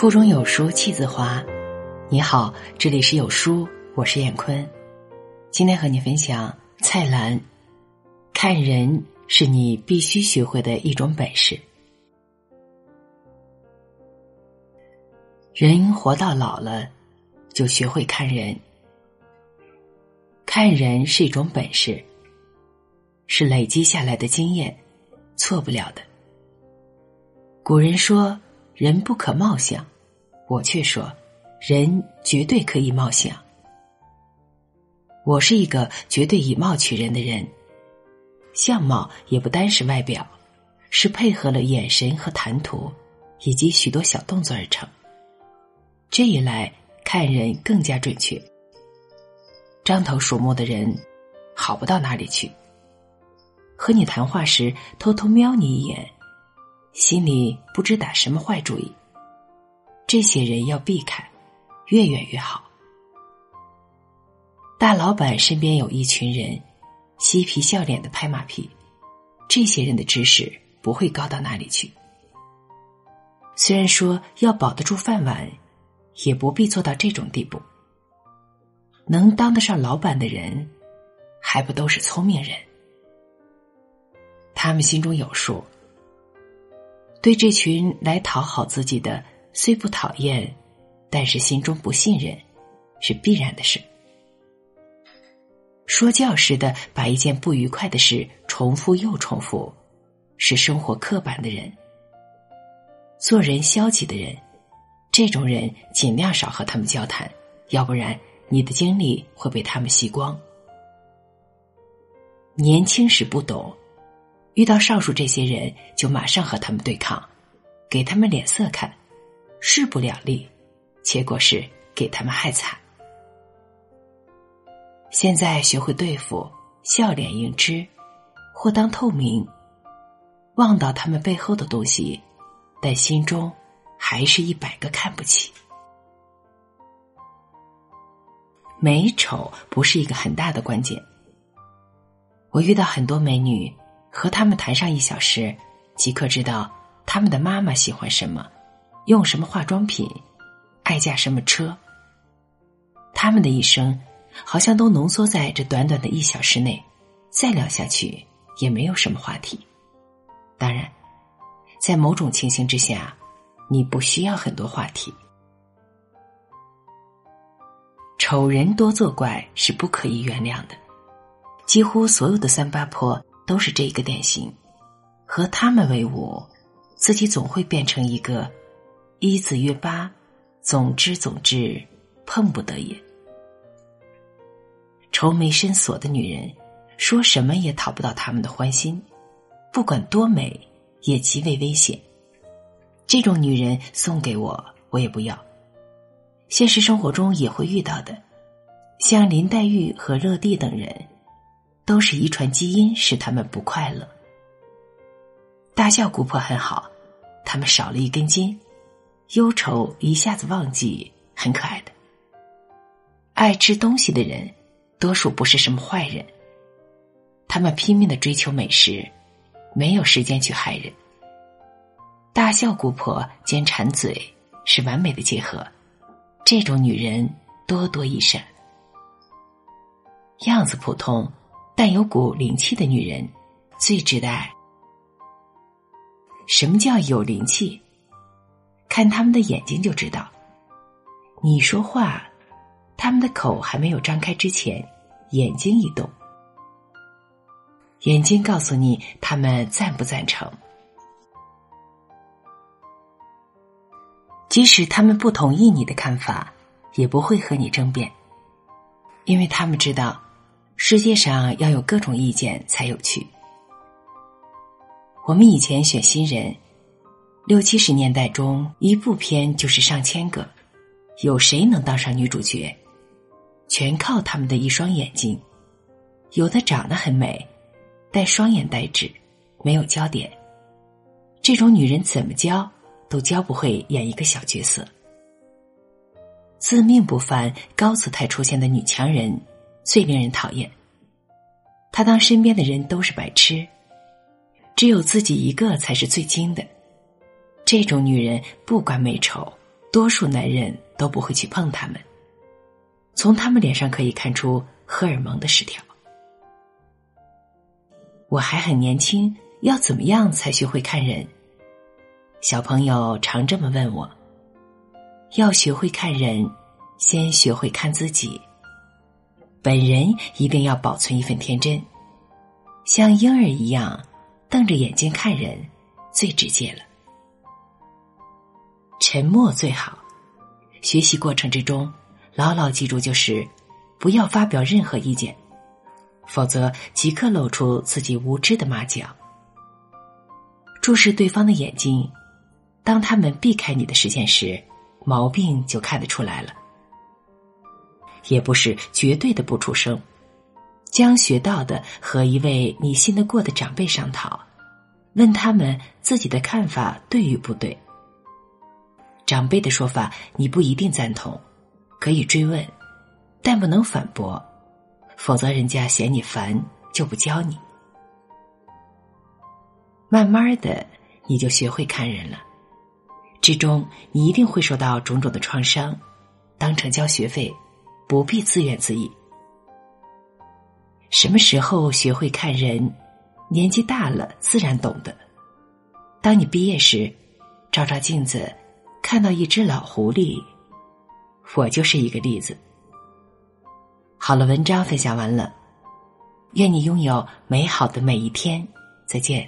腹中有书气自华。你好，这里是有书，我是燕坤。今天和你分享蔡澜：看人是你必须学会的一种本事。人活到老了，就学会看人。看人是一种本事，是累积下来的经验，错不了的。古人说：“人不可貌相。”我却说：“人绝对可以貌相。”我是一个绝对以貌取人的人，相貌也不单是外表，是配合了眼神和谈吐，以及许多小动作而成。这一来看人更加准确。张头鼠目的人，好不到哪里去。和你谈话时，偷偷瞄你一眼，心里不知打什么坏主意。这些人要避开，越远越好。大老板身边有一群人，嬉皮笑脸的拍马屁，这些人的知识不会高到哪里去。虽然说要保得住饭碗，也不必做到这种地步。能当得上老板的人，还不都是聪明人？他们心中有数，对这群来讨好自己的，虽不讨厌，但是心中不信任，是必然的事。说教似的把一件不愉快的事重复又重复，是生活刻板的人。做人消极的人，这种人尽量少和他们交谈，要不然。你的精力会被他们吸光。年轻时不懂，遇到上述这些人，就马上和他们对抗，给他们脸色看，势不两立，结果是给他们害惨。现在学会对付，笑脸迎之，或当透明，望到他们背后的东西，但心中还是一百个看不起。美丑不是一个很大的关键。我遇到很多美女，和他们谈上一小时，即刻知道他们的妈妈喜欢什么，用什么化妆品，爱驾什么车。他们的一生好像都浓缩在这短短的一小时内，再聊下去也没有什么话题。当然，在某种情形之下，你不需要很多话题。丑人多作怪是不可以原谅的，几乎所有的三八婆都是这个典型。和他们为伍，自己总会变成一个一子约八，总之总之碰不得也。愁眉深锁的女人，说什么也讨不到他们的欢心，不管多美，也极为危险。这种女人送给我，我也不要。现实生活中也会遇到的，像林黛玉和乐蒂等人，都是遗传基因使他们不快乐。大笑姑婆很好，他们少了一根筋，忧愁一下子忘记，很可爱的。爱吃东西的人，多数不是什么坏人，他们拼命的追求美食，没有时间去害人。大笑姑婆兼馋嘴，是完美的结合。这种女人多多益善，样子普通但有股灵气的女人最值得爱。什么叫有灵气？看他们的眼睛就知道。你说话，他们的口还没有张开之前，眼睛一动，眼睛告诉你他们赞不赞成。即使他们不同意你的看法，也不会和你争辩，因为他们知道，世界上要有各种意见才有趣。我们以前选新人，六七十年代中，一部片就是上千个，有谁能当上女主角？全靠他们的一双眼睛，有的长得很美，但双眼呆滞，没有焦点。这种女人怎么教？都教不会演一个小角色。自命不凡、高姿态出现的女强人最令人讨厌。他当身边的人都是白痴，只有自己一个才是最精的。这种女人不管美丑，多数男人都不会去碰他们。从他们脸上可以看出荷尔蒙的失调。我还很年轻，要怎么样才学会看人？小朋友常这么问我。要学会看人，先学会看自己。本人一定要保存一份天真，像婴儿一样瞪着眼睛看人，最直接了。沉默最好。学习过程之中，牢牢记住就是不要发表任何意见，否则即刻露出自己无知的马脚。注视对方的眼睛，当他们避开你的视线时。毛病就看得出来了，也不是绝对的不出声，将学到的和一位你信得过的长辈商讨，问他们自己的看法对与不对。长辈的说法你不一定赞同，可以追问，但不能反驳，否则人家嫌你烦就不教你。慢慢的，你就学会看人了。之中，你一定会受到种种的创伤，当成交学费，不必自怨自艾。什么时候学会看人？年纪大了，自然懂得。当你毕业时，照照镜子，看到一只老狐狸，我就是一个例子。好了，文章分享完了，愿你拥有美好的每一天，再见。